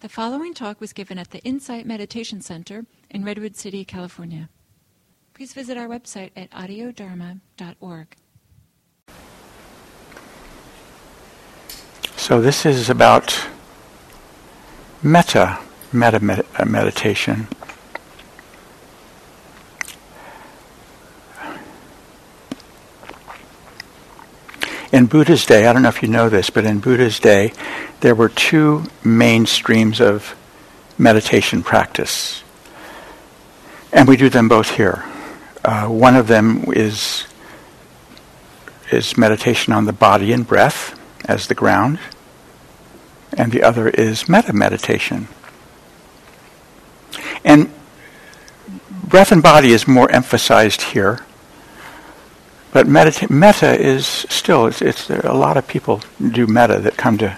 The following talk was given at the Insight Meditation Center in Redwood City, California. Please visit our website at audiodharma.org. So, this is about metta, metta med- meditation. In Buddha's day, I don't know if you know this, but in Buddha's day, there were two main streams of meditation practice. And we do them both here. Uh, one of them is, is meditation on the body and breath as the ground, and the other is metta meditation. And breath and body is more emphasized here but medita- metta is still, it's, it's, a lot of people do metta that come to,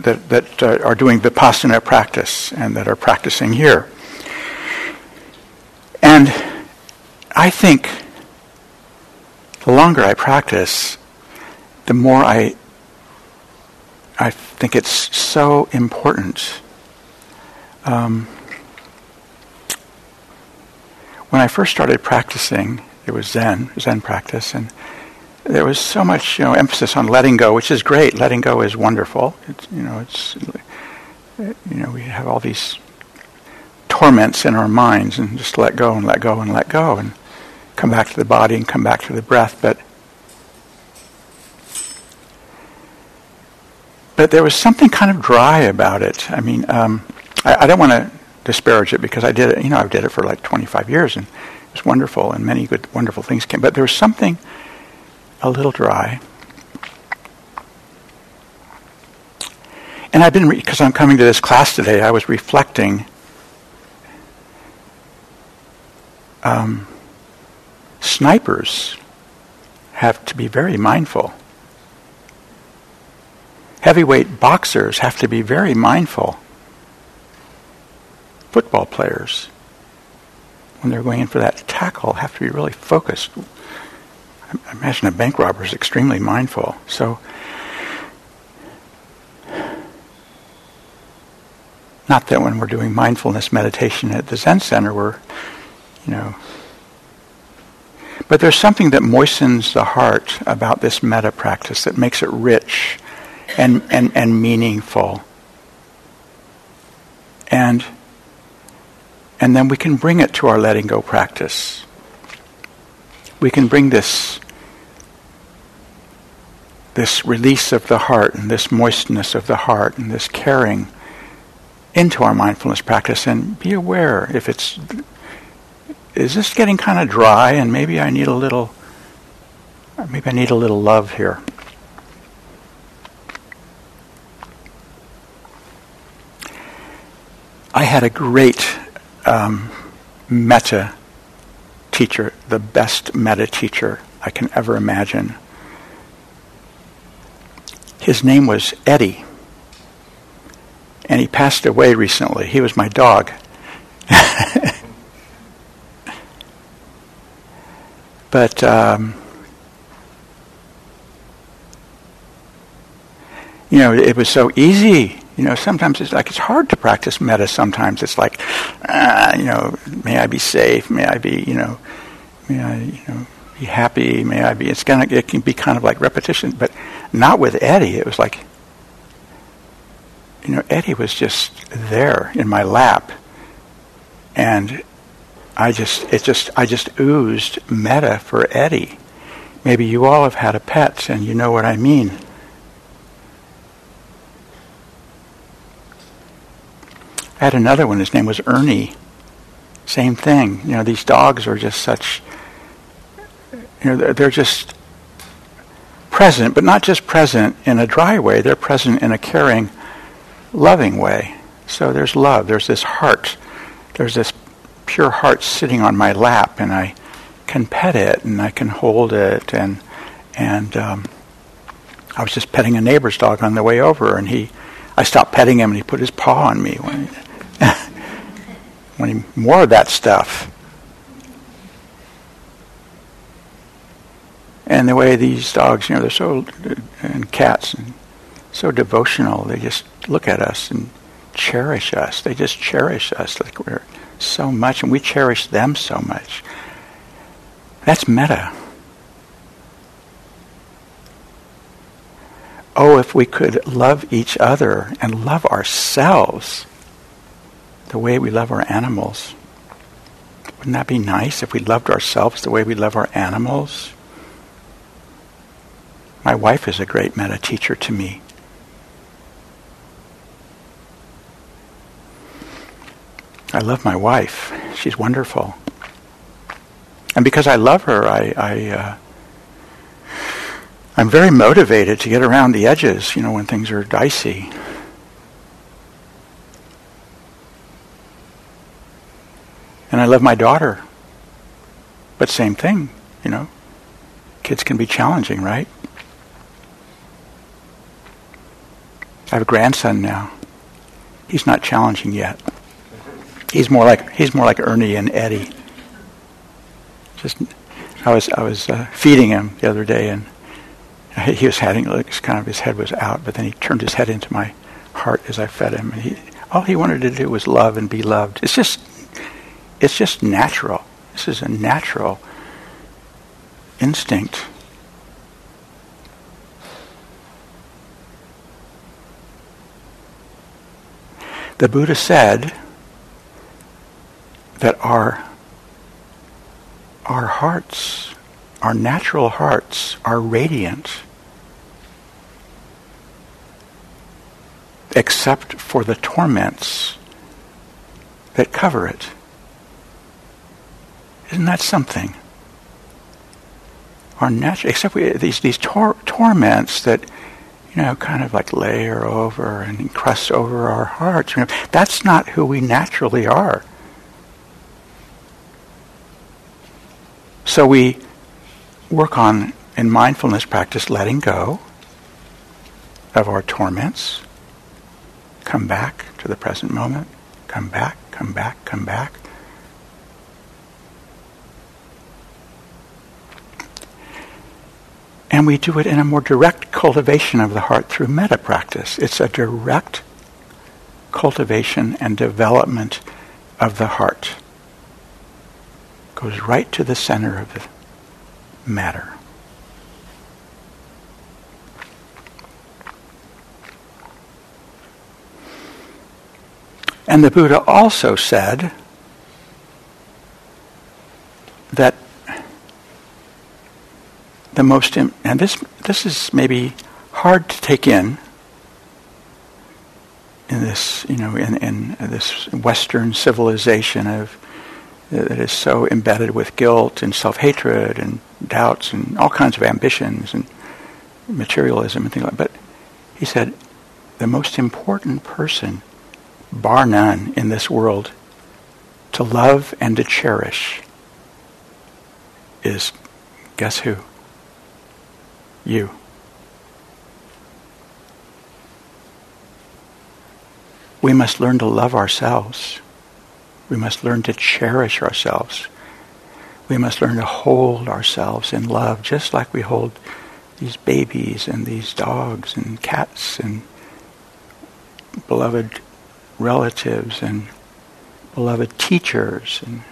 that, that uh, are doing vipassana practice and that are practicing here. And I think the longer I practice, the more I, I think it's so important. Um, when I first started practicing, it was Zen, Zen practice, and there was so much you know emphasis on letting go, which is great. Letting go is wonderful. It's, you know, it's you know we have all these torments in our minds, and just let go and let go and let go, and come back to the body and come back to the breath. But but there was something kind of dry about it. I mean, um, I, I don't want to disparage it because I did it. You know, I did it for like 25 years, and was wonderful, and many good, wonderful things came. But there was something a little dry. And I've been, because re- I'm coming to this class today, I was reflecting. Um, snipers have to be very mindful. Heavyweight boxers have to be very mindful. Football players when they're going in for that tackle have to be really focused. I imagine a bank robber is extremely mindful. So, not that when we're doing mindfulness meditation at the Zen Center, we're, you know, but there's something that moistens the heart about this metta practice that makes it rich and, and, and meaningful. And and then we can bring it to our letting go practice. We can bring this, this release of the heart and this moistness of the heart and this caring into our mindfulness practice and be aware if it's is this getting kind of dry and maybe I need a little maybe I need a little love here. I had a great um, metta teacher, the best metta teacher I can ever imagine. His name was Eddie, and he passed away recently. He was my dog. but um, you know, it was so easy you know, sometimes it's like it's hard to practice metta. Sometimes it's like, ah, you know, may I be safe? May I be, you know, may I, you know, be happy? May I be? It's gonna, it can be kind of like repetition, but not with Eddie. It was like, you know, Eddie was just there in my lap, and I just, it just, I just oozed metta for Eddie. Maybe you all have had a pet, and you know what I mean. Had another one. His name was Ernie. Same thing. You know, these dogs are just such. You know, they're, they're just present, but not just present in a dry way. They're present in a caring, loving way. So there's love. There's this heart. There's this pure heart sitting on my lap, and I can pet it and I can hold it. And and um, I was just petting a neighbor's dog on the way over, and he, I stopped petting him, and he put his paw on me. When, wanting more of that stuff. And the way these dogs, you know, they're so, and cats, and so devotional. They just look at us and cherish us. They just cherish us like we're so much, and we cherish them so much. That's metta. Oh, if we could love each other and love ourselves the way we love our animals. Wouldn't that be nice if we loved ourselves the way we love our animals? My wife is a great metta teacher to me. I love my wife. She's wonderful. And because I love her, I, I uh, I'm very motivated to get around the edges, you know, when things are dicey. And I love my daughter. But same thing, you know. Kids can be challenging, right? I have a grandson now. He's not challenging yet. He's more like he's more like Ernie and Eddie. Just, I was I was uh, feeding him the other day, and he was having like kind of his head was out, but then he turned his head into my heart as I fed him, and he all he wanted to do was love and be loved. It's just it's just natural. This is a natural instinct. The Buddha said that our, our hearts, our natural hearts, are radiant except for the torments that cover it. Isn't that something? Our natural, except we, these these tor- torments that you know kind of like layer over and encrust over our hearts. You know, that's not who we naturally are. So we work on in mindfulness practice letting go of our torments. Come back to the present moment. Come back, come back, come back. And we do it in a more direct cultivation of the heart through metta practice. It's a direct cultivation and development of the heart. Goes right to the center of the matter. And the Buddha also said that the most, and this, this is maybe hard to take in, in this, you know, in, in this Western civilization of, that is so embedded with guilt and self-hatred and doubts and all kinds of ambitions and materialism and things like that. But he said, the most important person, bar none, in this world to love and to cherish is, guess who? You. We must learn to love ourselves. We must learn to cherish ourselves. We must learn to hold ourselves in love just like we hold these babies and these dogs and cats and beloved relatives and beloved teachers and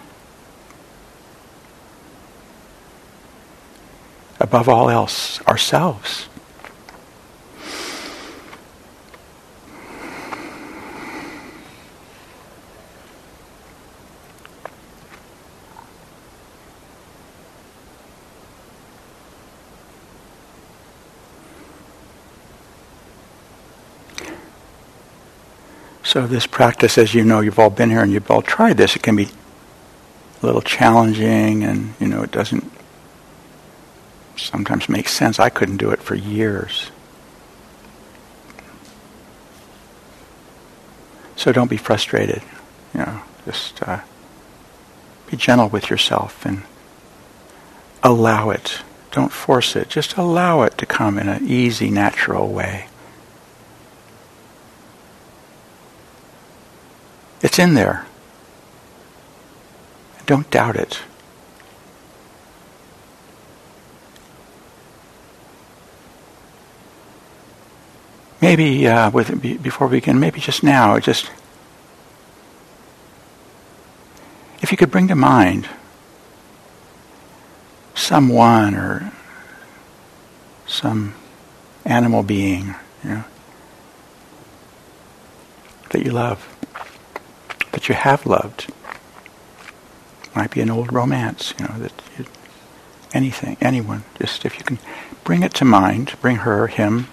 above all else, ourselves. So this practice, as you know, you've all been here and you've all tried this. It can be a little challenging, and you know, it doesn't sometimes makes sense. I couldn't do it for years. So don't be frustrated. You know, just uh, be gentle with yourself and allow it. Don't force it. Just allow it to come in an easy, natural way. It's in there. Don't doubt it. Maybe uh, with before we begin, maybe just now, just if you could bring to mind someone or some animal being, you know, that you love, that you have loved. Might be an old romance, you know, that you, anything, anyone. Just if you can bring it to mind, bring her, him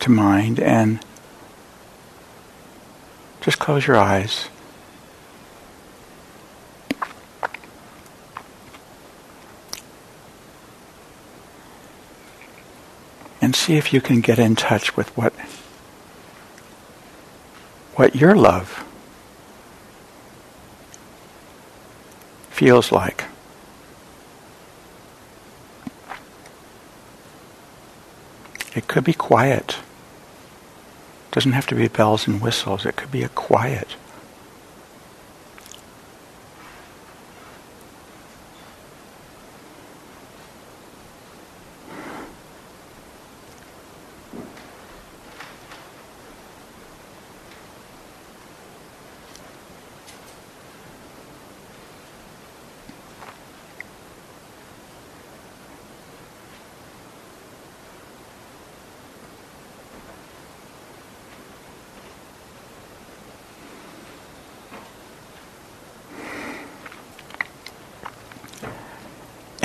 to mind, and just close your eyes. And see if you can get in touch with what what your love feels like. It could be quiet. It doesn't have to be bells and whistles. It could be a quiet.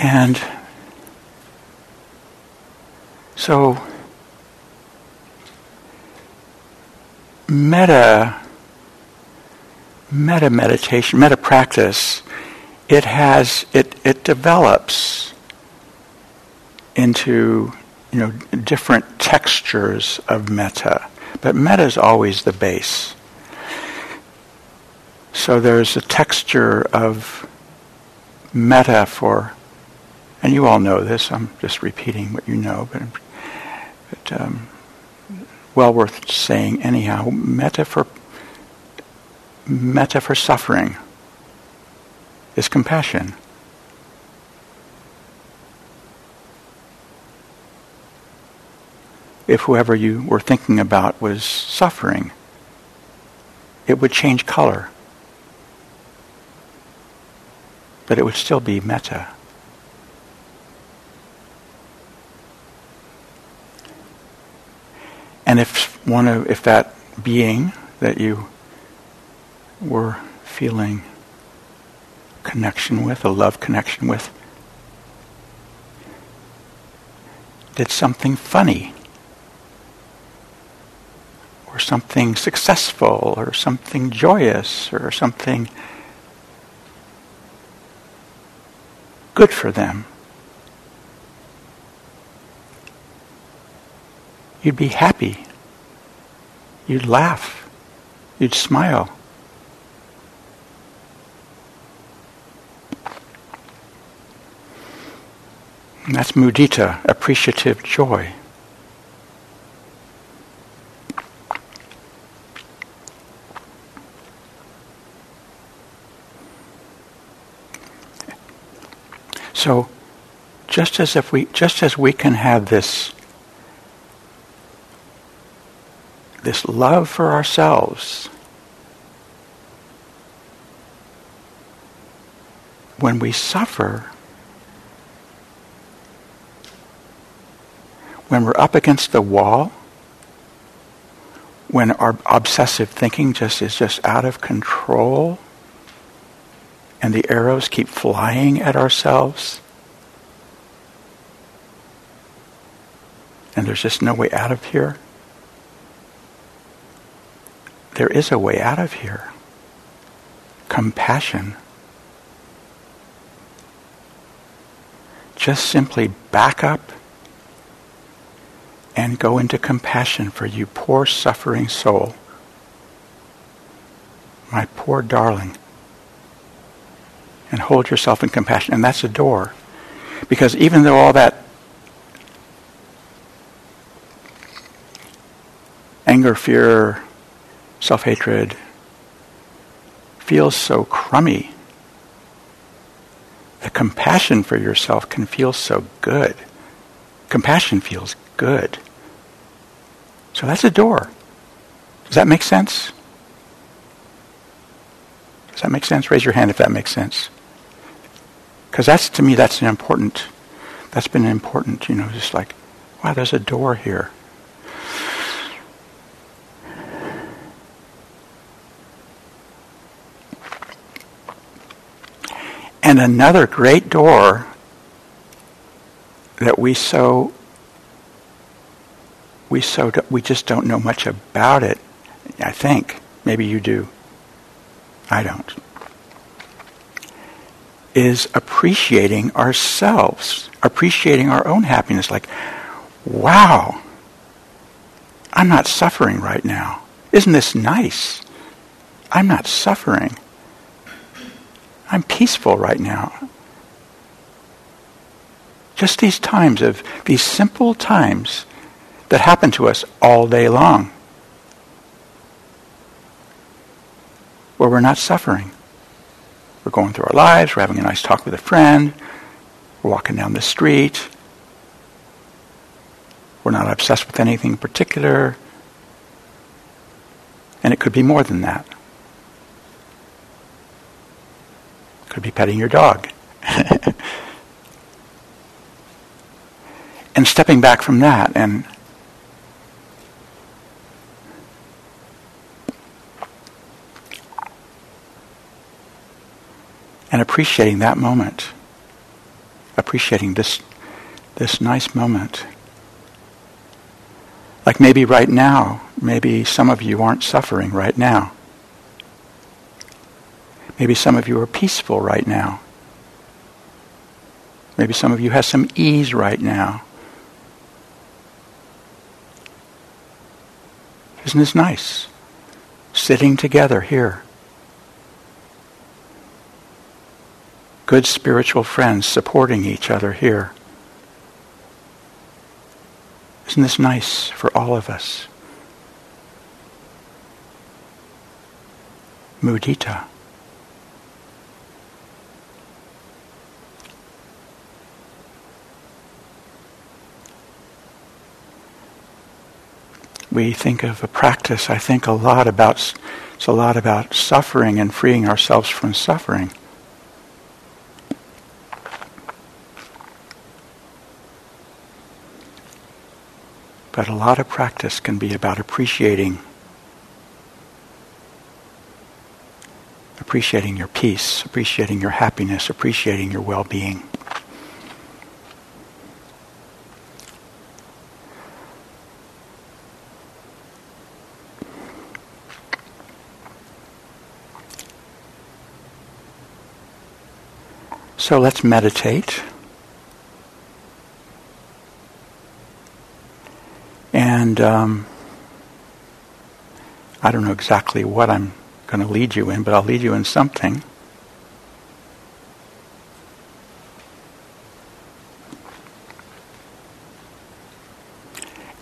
And so, metta, metta meditation, metta practice, it has, it, it develops into, you know, different textures of metta. But metta is always the base. So there's a texture of metta for and you all know this. I'm just repeating what you know, but, but um, well worth saying anyhow. Metta for metta for suffering is compassion. If whoever you were thinking about was suffering, it would change color. But it would still be metta. And if one of, if that being that you were feeling connection with, a love connection with, did something funny, or something successful, or something joyous, or something good for them. You'd be happy. You'd laugh. You'd smile. And that's mudita, appreciative joy. So, just as if we, just as we can have this this love for ourselves, when we suffer, when we're up against the wall, when our obsessive thinking just is just out of control and the arrows keep flying at ourselves and there's just no way out of here there is a way out of here. Compassion. Just simply back up and go into compassion for you, poor suffering soul. My poor darling. And hold yourself in compassion. And that's a door. Because even though all that anger, fear, self hatred feels so crummy. The compassion for yourself can feel so good. Compassion feels good. So that's a door. Does that make sense? Does that make sense? Raise your hand if that makes sense. Because that's, to me, that's an important, that's been important, you know, just like, wow, there's a door here. And another great door that we so we so we just don't know much about it. I think maybe you do. I don't. Is appreciating ourselves, appreciating our own happiness. Like, wow, I'm not suffering right now. Isn't this nice? I'm not suffering. I'm peaceful right now. Just these times of, these simple times that happen to us all day long, where we're not suffering. We're going through our lives, we're having a nice talk with a friend, we're walking down the street, we're not obsessed with anything in particular, and it could be more than that. Could be petting your dog. and stepping back from that and and appreciating that moment appreciating this this nice moment like maybe right now maybe some of you aren't suffering right now Maybe some of you are peaceful right now. Maybe some of you have some ease right now. Isn't this nice? Sitting together here. Good spiritual friends supporting each other here. Isn't this nice for all of us? Mudita. We think of a practice, I think a lot about it's a lot about suffering and freeing ourselves from suffering. But a lot of practice can be about appreciating appreciating your peace, appreciating your happiness, appreciating your well-being. So let's meditate. And um, I don't know exactly what I'm going to lead you in, but I'll lead you in something.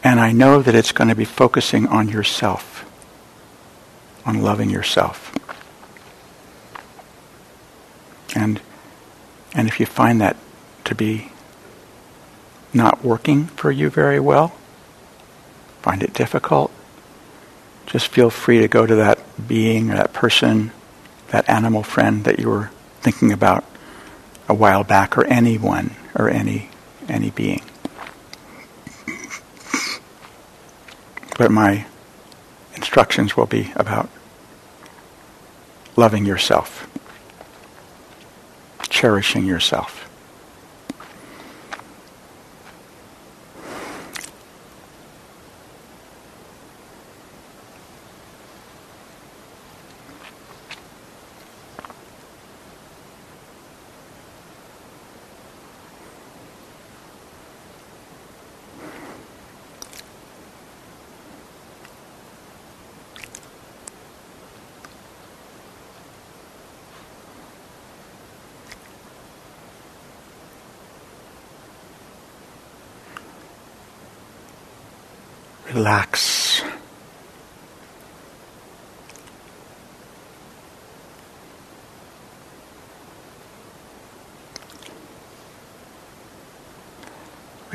And I know that it's going to be focusing on yourself, on loving yourself. And and if you find that to be not working for you very well, find it difficult, just feel free to go to that being or that person, that animal friend that you were thinking about a while back, or anyone or any any being. But my instructions will be about loving yourself cherishing yourself.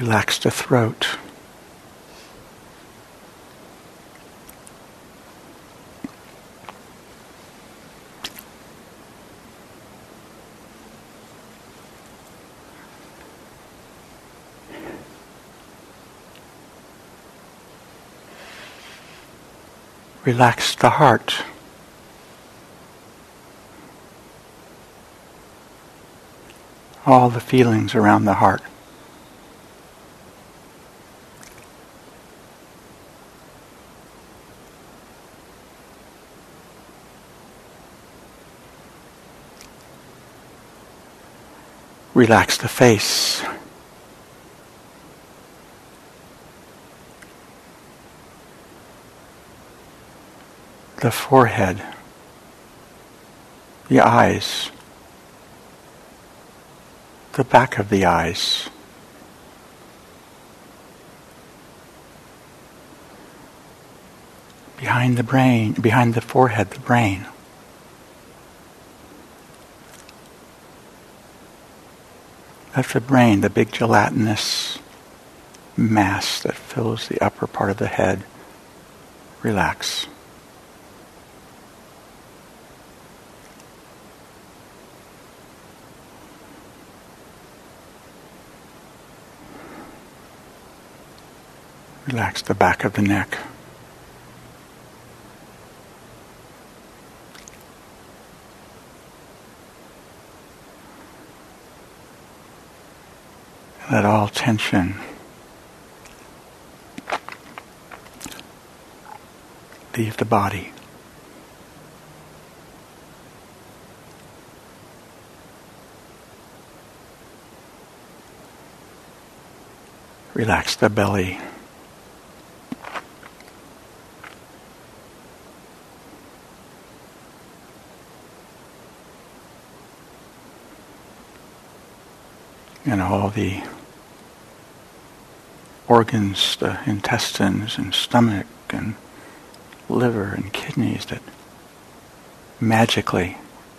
Relax the throat. relax the heart. All the feelings around the heart. Relax the face. The forehead. The eyes. The back of the eyes. Behind the brain, behind the forehead, the brain. Let the brain, the big gelatinous mass that fills the upper part of the head, relax. Relax the back of the neck. Let all tension leave the body. Relax the belly. and all the organs, the intestines and stomach and liver and kidneys that magically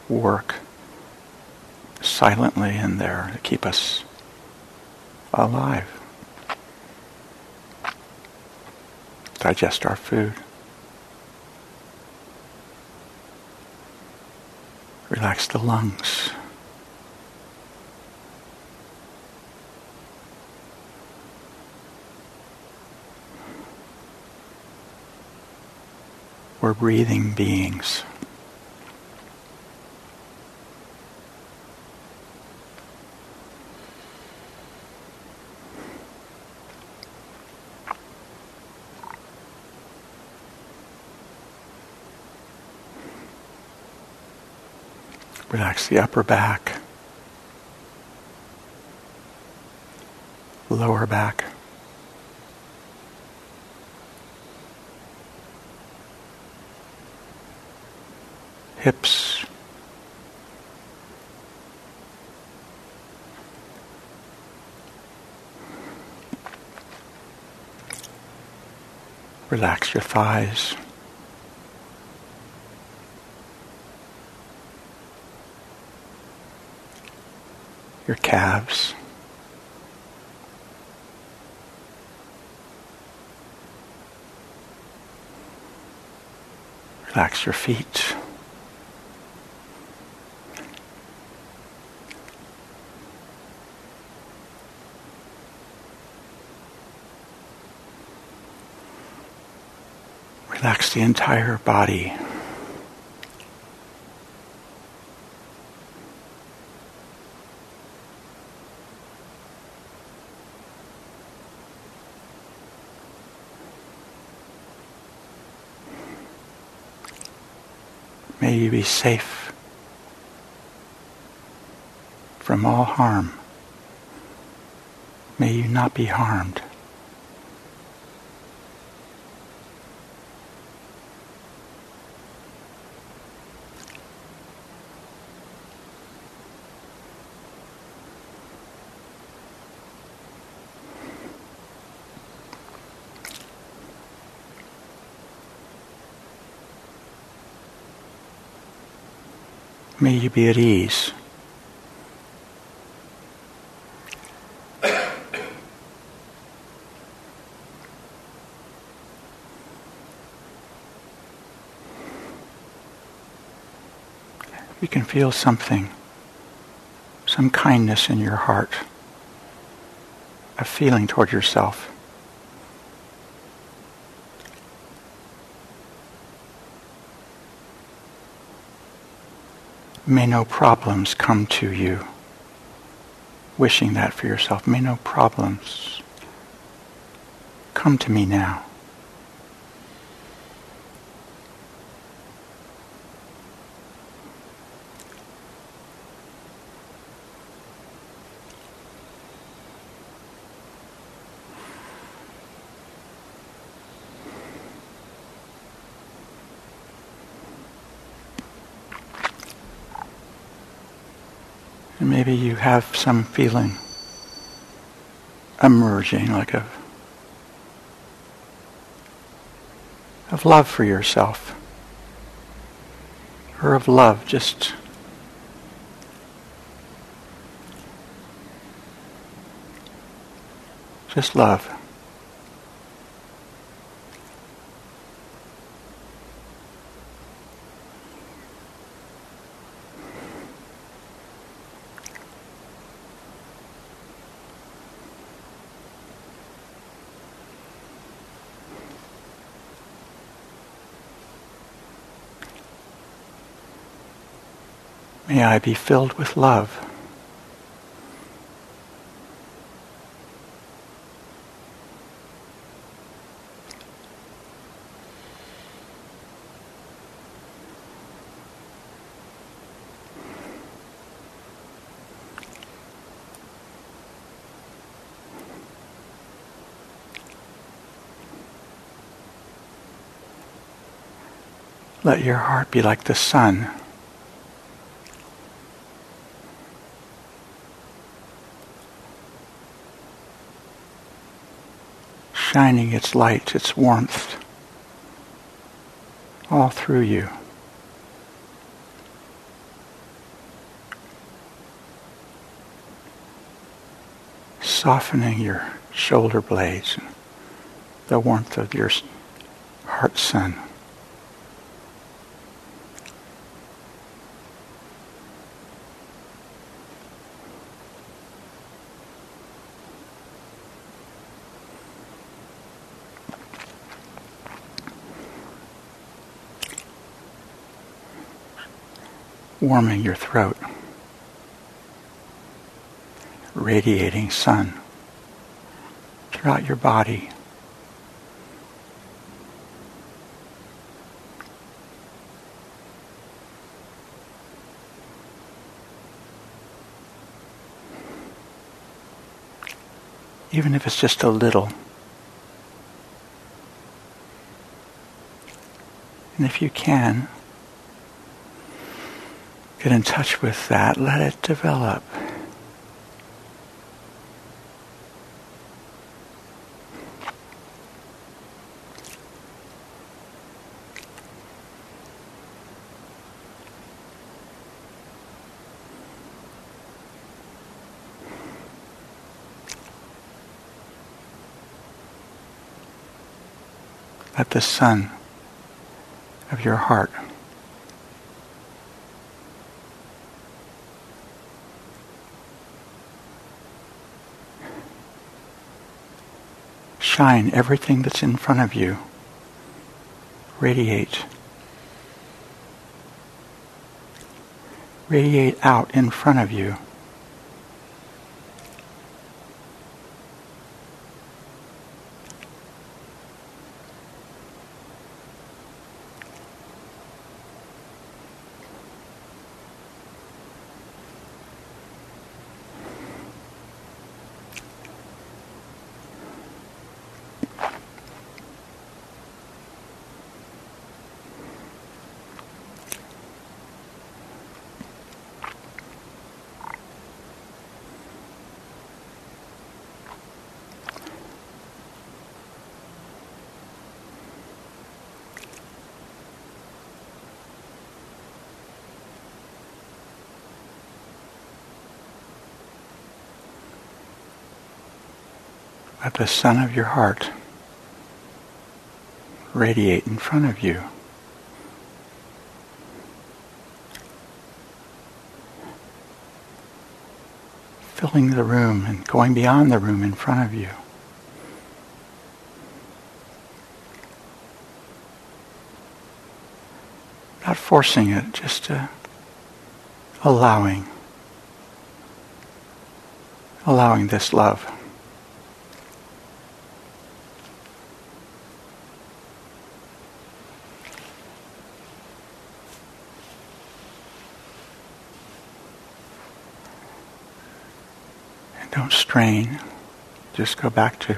work silently in there to keep us alive. Digest our food. Relax the lungs. We're breathing beings. Relax the upper back, lower back. Hips. Relax your thighs. Your calves. Relax your feet. Relax the entire body. May you be safe from all harm. May you not be harmed. May you be at ease. You can feel something, some kindness in your heart, a feeling toward yourself. May no problems come to you. Wishing that for yourself. May no problems come to me now. And maybe you have some feeling emerging, like a of love for yourself, or of love, just just love. May I be filled with love. Let your heart be like the sun. Shining its light, its warmth all through you. Softening your shoulder blades, the warmth of your heart sun. Warming your throat, radiating sun throughout your body. Even if it's just a little. And if you can, Get in touch with that. Let it develop. Let the sun of your heart shine everything that's in front of you. Radiate. Radiate out in front of you. The sun of your heart radiate in front of you. Filling the room and going beyond the room in front of you. Not forcing it, just to allowing, allowing this love. And. Just go back to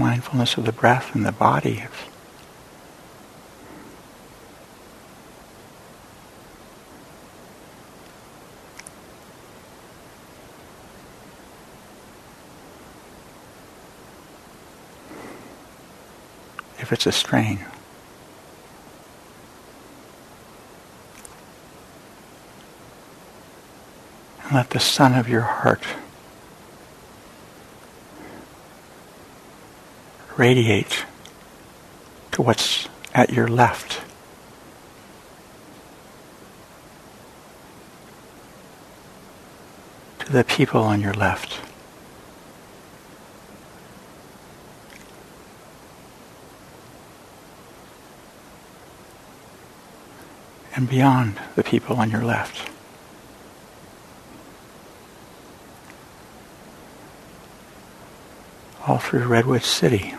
mindfulness of the breath and the body. if it's a strain. And let the sun of your heart radiate to what's at your left. To the people on your left. and beyond the people on your left. All through Redwood City.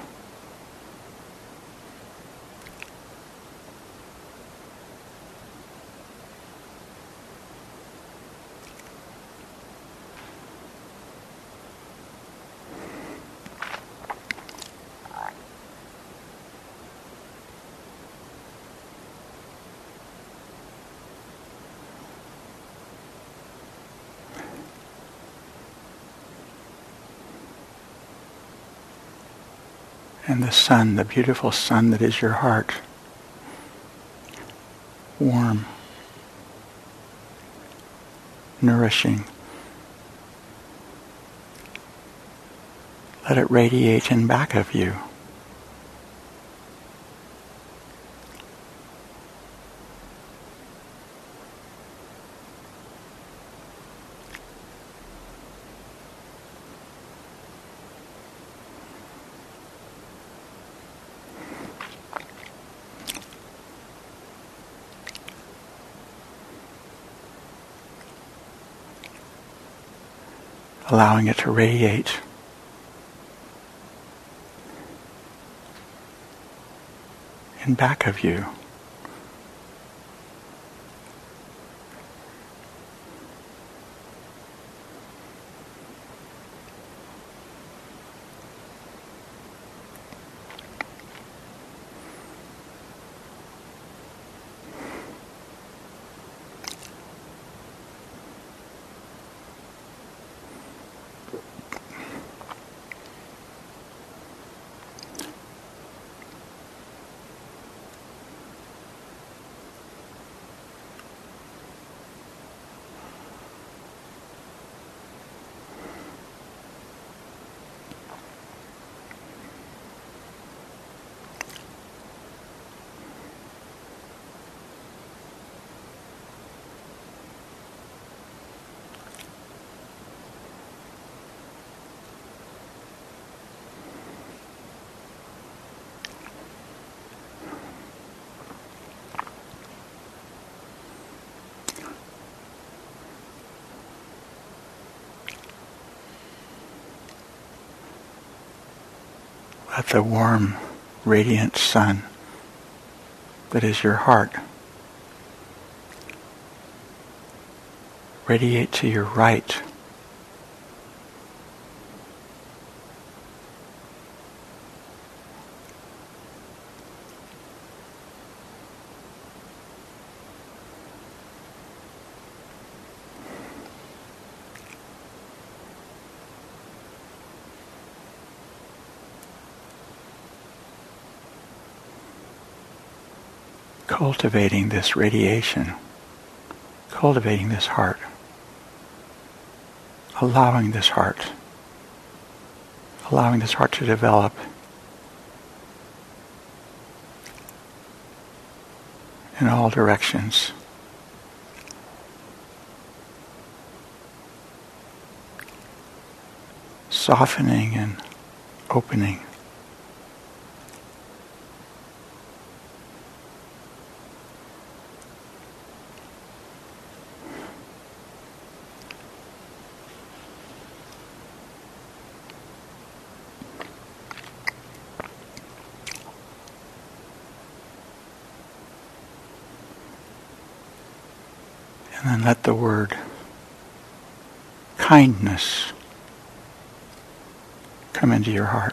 And the sun, the beautiful sun that is your heart. Warm, nourishing. Let it radiate in back of you. Allowing it to radiate. In back of you. Let the warm, radiant sun that is your heart radiate to your right. Cultivating this radiation, cultivating this heart, allowing this heart, allowing this heart to develop. In all directions. Softening and opening. Let the word kindness come into your heart.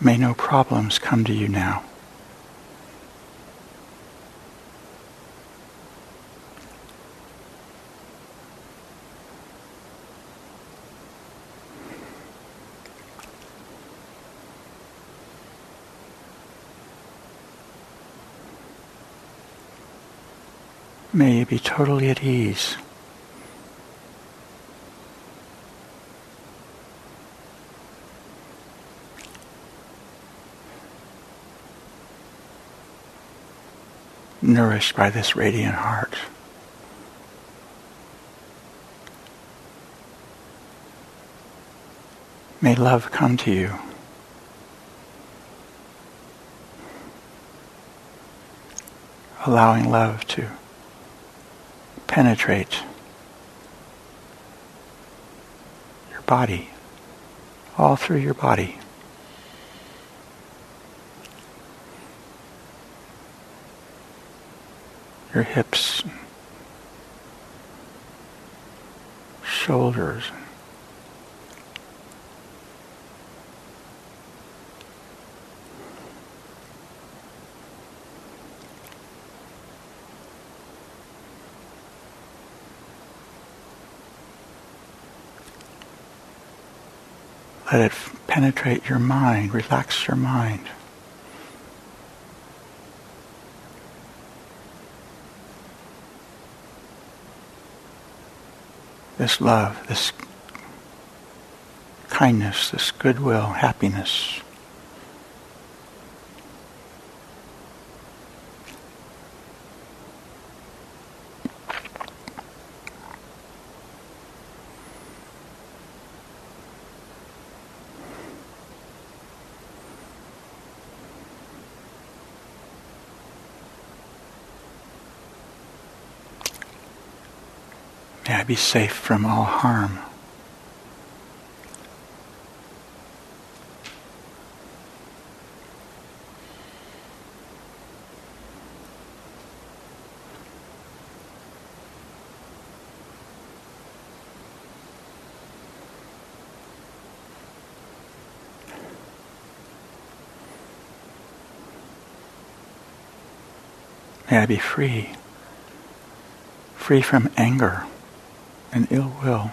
May no problems come to you now. May you be totally at ease. Nourished by this radiant heart. May love come to you. Allowing love to penetrate your body, all through your body. Your hips, shoulders. Let it penetrate your mind, relax your mind. This love, this kindness, this goodwill, happiness. Be safe from all harm. May I be free, free from anger and ill will.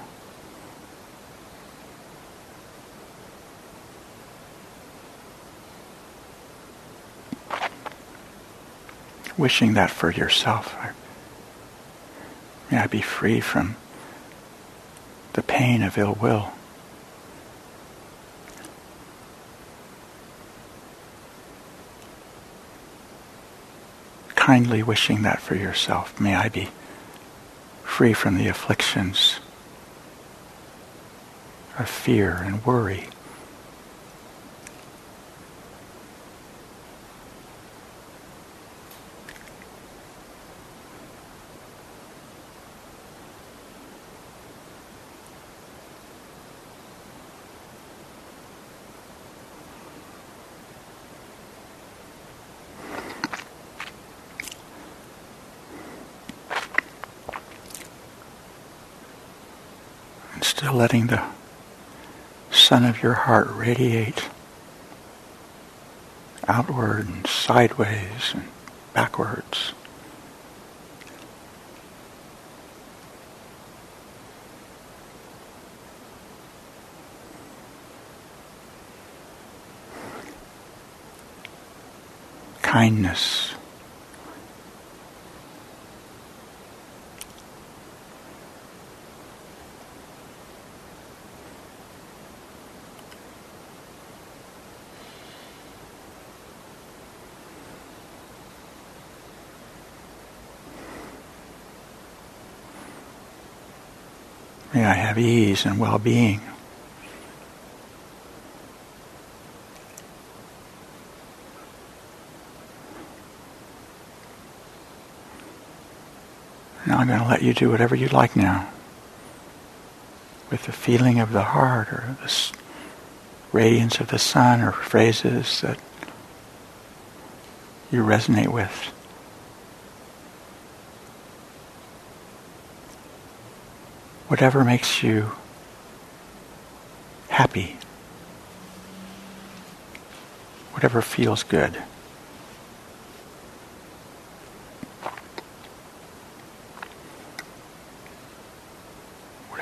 Wishing that for yourself. May I be free from the pain of ill will. Kindly wishing that for yourself. May I be free from the afflictions of fear and worry. still letting the sun of your heart radiate outward and sideways and backwards. Kindness. May I have ease and well being. Now I'm going to let you do whatever you like now with the feeling of the heart or the radiance of the sun or phrases that you resonate with. Whatever makes you happy. Whatever feels good.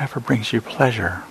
whatever brings you pleasure.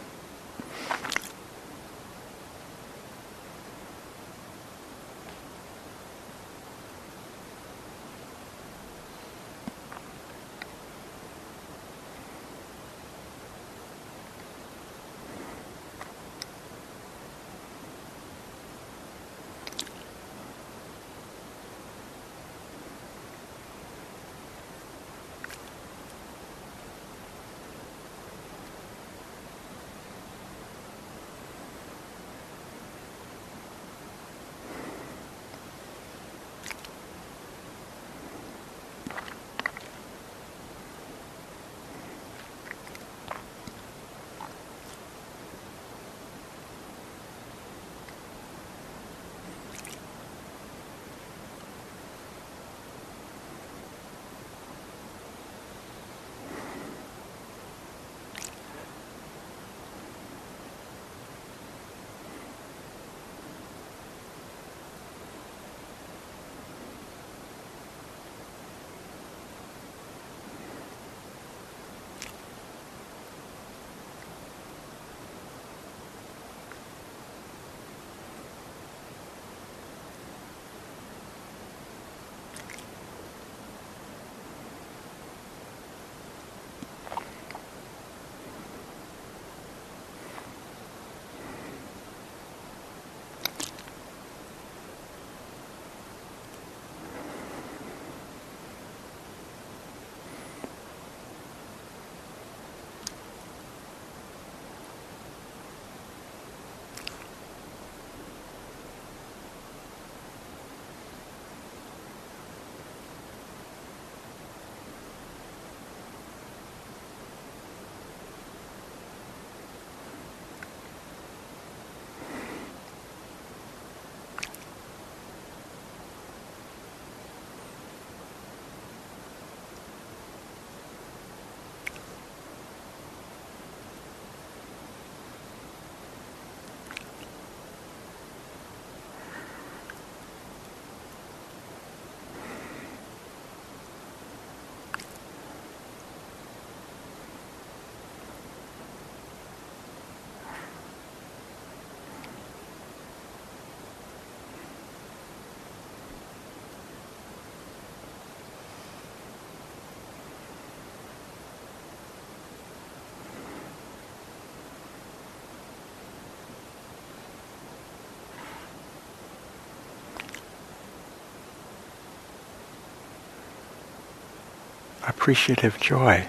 Appreciative joy.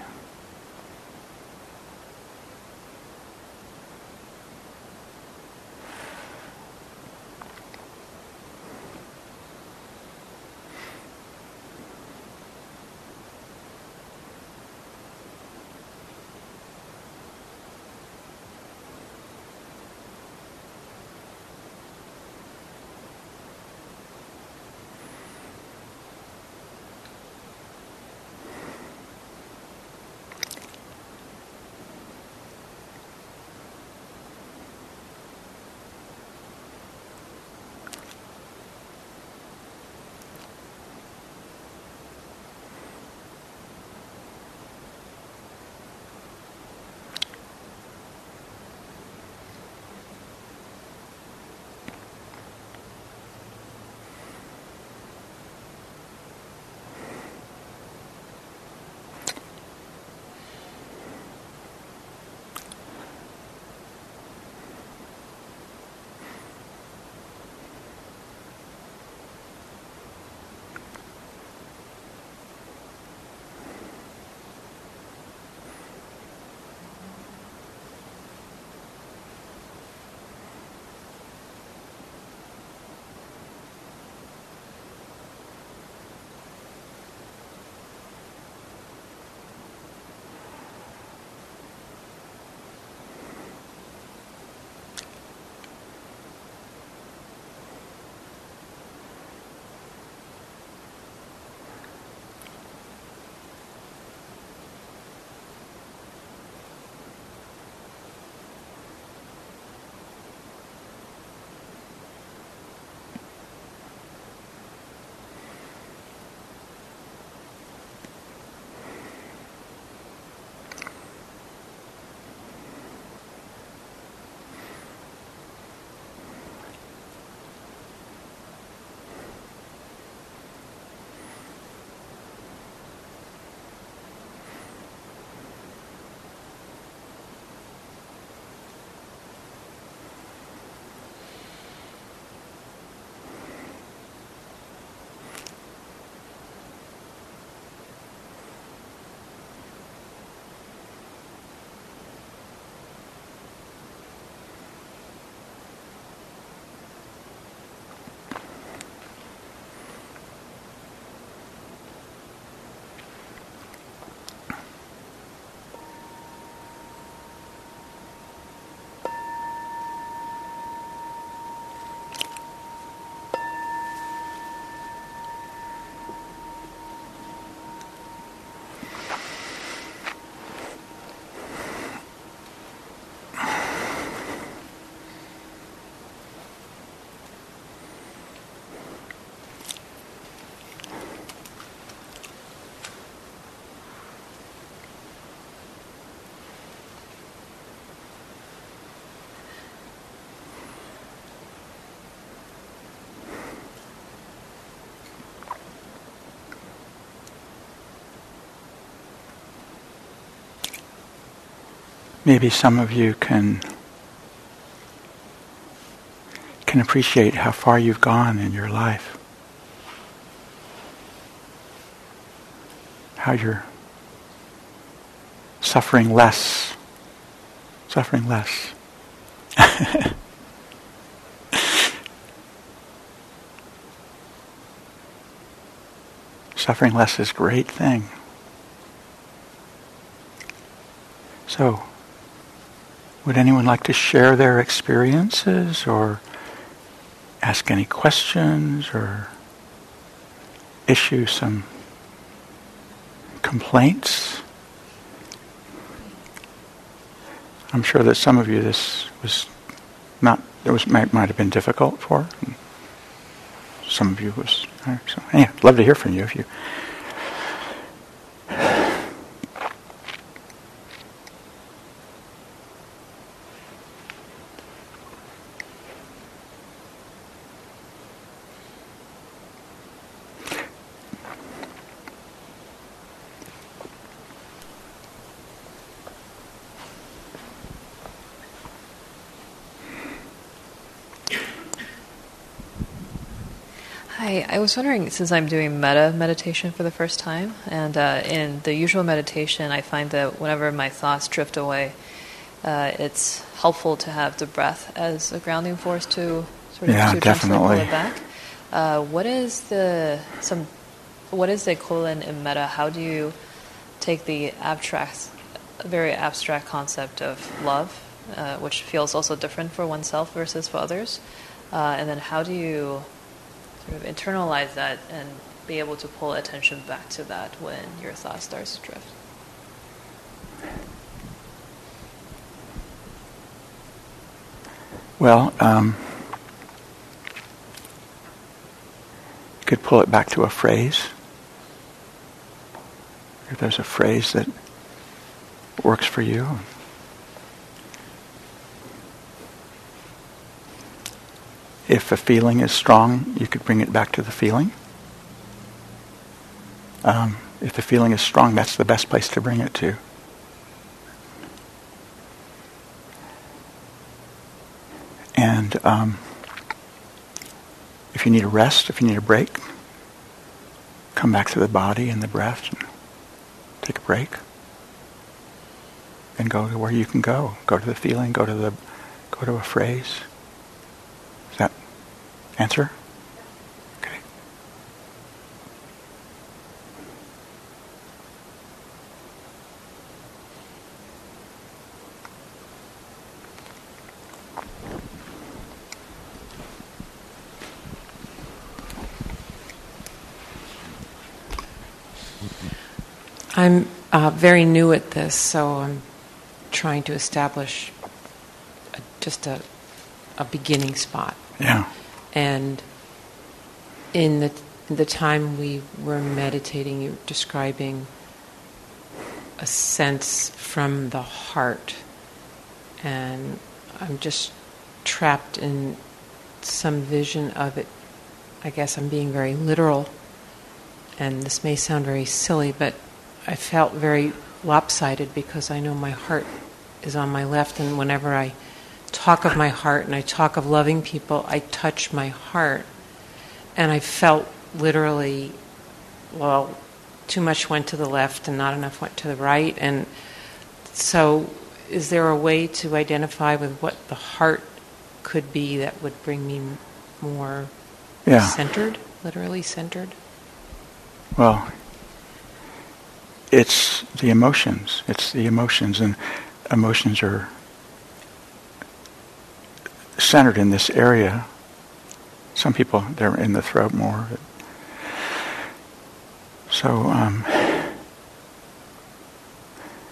Maybe some of you can can appreciate how far you've gone in your life. How you're suffering less. Suffering less. suffering less is a great thing. So, would anyone like to share their experiences or ask any questions or issue some complaints? I'm sure that some of you this was not it was might, might have been difficult for. Some of you was so. Yeah, love to hear from you if you I was wondering, since I'm doing metta meditation for the first time, and uh, in the usual meditation, I find that whenever my thoughts drift away, uh, it's helpful to have the breath as a grounding force to sort of yeah, to definitely. pull it back. Uh, what is the some? What is the equivalent in metta? How do you take the abstract, very abstract concept of love, uh, which feels also different for oneself versus for others, uh, and then how do you sort of internalize that and be able to pull attention back to that when your thought starts to drift. Well, um, you could pull it back to a phrase. If there's a phrase that works for you. If a feeling is strong, you could bring it back to the feeling. Um, if the feeling is strong, that's the best place to bring it to. And um, if you need a rest, if you need a break, come back to the body and the breath and take a break. And go to where you can go. Go to the feeling, go to the go to a phrase. Answer? Okay. I'm uh, very new at this, so I'm trying to establish a, just a, a beginning spot. Yeah. And in the, the time we were meditating, you were describing a sense from the heart. And I'm just trapped in some vision of it. I guess I'm being very literal, and this may sound very silly, but I felt very lopsided because I know my heart is on my left, and whenever I talk of my heart and I talk of loving people, I touch my heart. And I felt literally, well, too much went to the left and not enough went to the right. And so, is there a way to identify with what the heart could be that would bring me more yeah. centered, literally centered? Well, it's the emotions. It's the emotions, and emotions are centered in this area. Some people, they're in the throat more. So, um,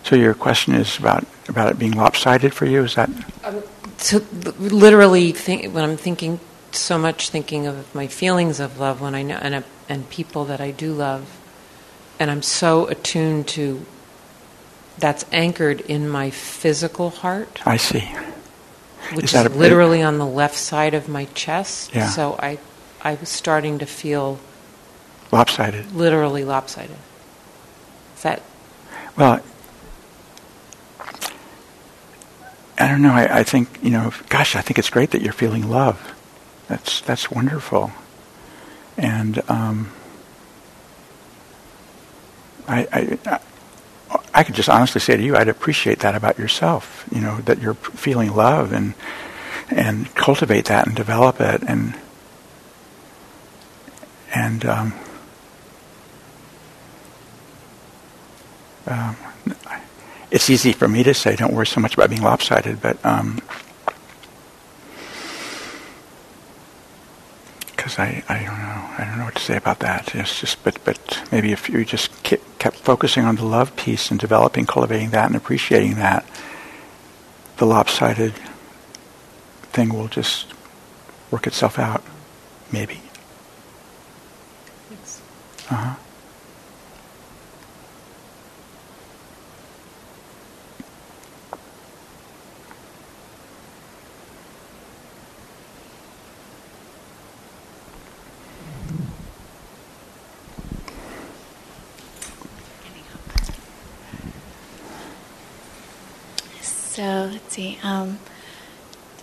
so your question is about about it being lopsided for you? Is that? Um, so literally, think, when I'm thinking so much, thinking of my feelings of love when I know and uh, and people that I do love, and I'm so attuned to. That's anchored in my physical heart. I see which is, is literally on the left side of my chest. Yeah. So I, I was starting to feel lopsided. Literally lopsided. Is that? Well, I don't know. I, I think you know. Gosh, I think it's great that you're feeling love. That's that's wonderful. And um, I, I, I could just honestly say to you, I'd appreciate that about yourself. You know, that you're feeling love and and cultivate that and develop it and and um, um, it's easy for me to say, don't worry so much about being lopsided, but um, because I, I don't know I don't know what to say about that. It's just but but maybe if you just kept focusing on the love piece and developing, cultivating that, and appreciating that, the lopsided thing will just work itself out. Maybe. Uh huh. So let's see. Um,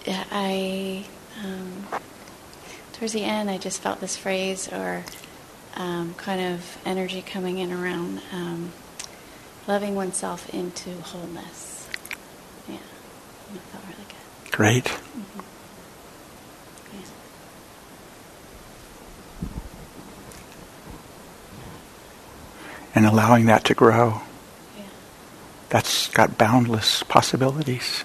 I um, towards the end, I just felt this phrase or um, kind of energy coming in around um, loving oneself into wholeness. Yeah, that felt really good. Great. Mm-hmm. And allowing that to grow that's got boundless possibilities.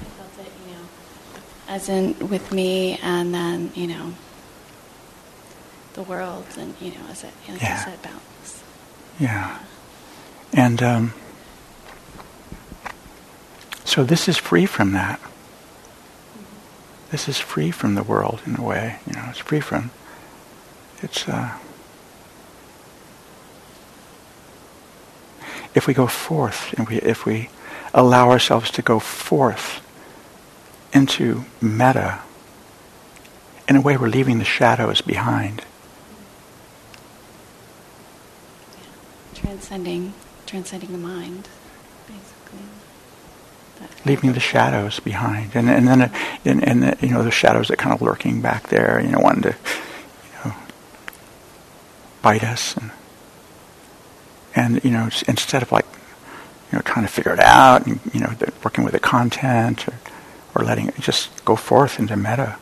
I felt it, you know, as in with me, and then you know, the world, and you know, as it, like yeah. you said, boundless. Yeah, and um, so this is free from that. This is free from the world in a way. You know, it's free from. It's. Uh, if we go forth, and we, if we allow ourselves to go forth into metta, in a way we're leaving the shadows behind. Transcending, transcending the mind, basically. leaving the shadows behind, and and then and, and the, you know the shadows that kind of lurking back there, you know, wanting to, you know, bite us and and you know instead of like you know trying to figure it out and you know working with the content or, or letting it just go forth into metta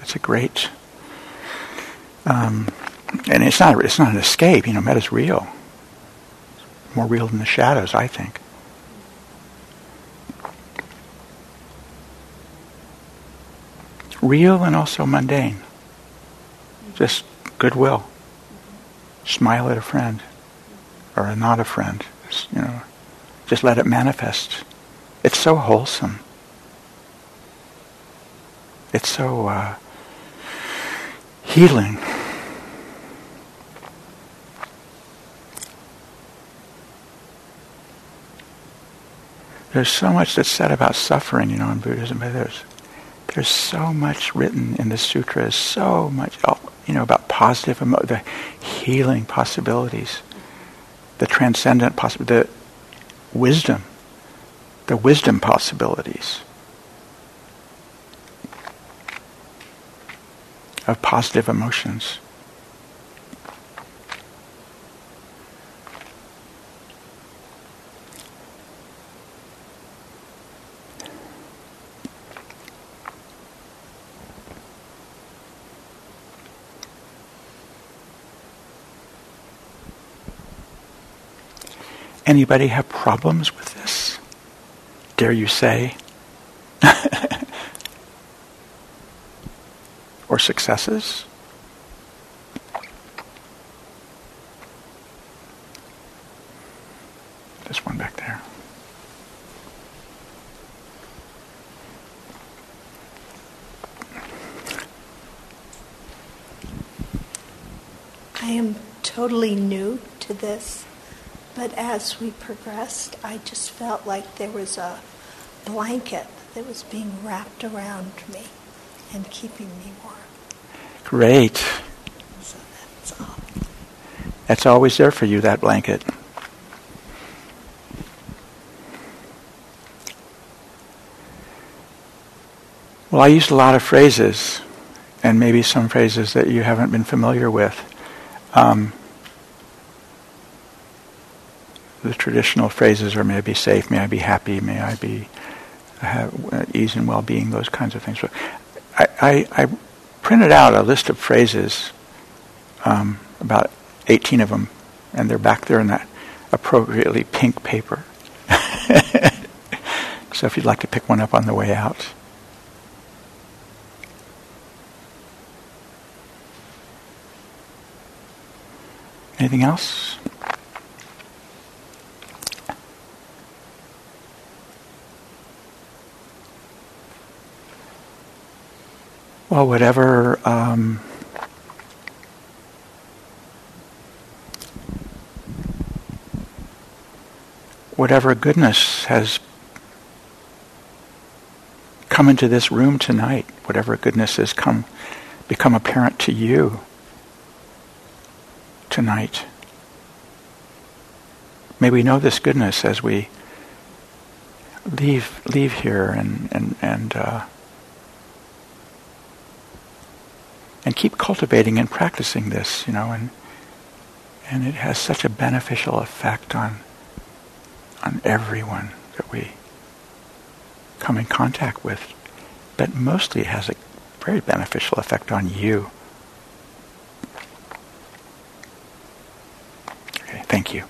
it's a great um, and it's not it's not an escape you know metta's real. It's more real than the shadows i think. Real and also mundane. Just goodwill smile at a friend or a not a friend. Just, you know, just let it manifest. It's so wholesome. It's so uh, healing. There's so much that's said about suffering, you know, in Buddhism. There's there's so much written in the sutras, so much, you know, about positive, emo- the healing possibilities, the transcendent possibilities, the wisdom, the wisdom possibilities of positive emotions. Anybody have problems with this? Dare you say? or successes? This one back there. I am totally new to this but as we progressed, I just felt like there was a blanket that was being wrapped around me and keeping me warm. Great. So that's all. That's always there for you, that blanket. Well, I used a lot of phrases, and maybe some phrases that you haven't been familiar with. Um, traditional phrases are may I be safe, may I be happy, may I be have uh, ease and well-being, those kinds of things. But I, I, I printed out a list of phrases, um, about 18 of them, and they're back there in that appropriately pink paper. so if you'd like to pick one up on the way out. Anything else? Well, whatever um, whatever goodness has come into this room tonight, whatever goodness has come become apparent to you tonight. May we know this goodness as we leave leave here and and and uh, and keep cultivating and practicing this, you know, and and it has such a beneficial effect on on everyone that we come in contact with, but mostly it has a very beneficial effect on you. Okay, thank you.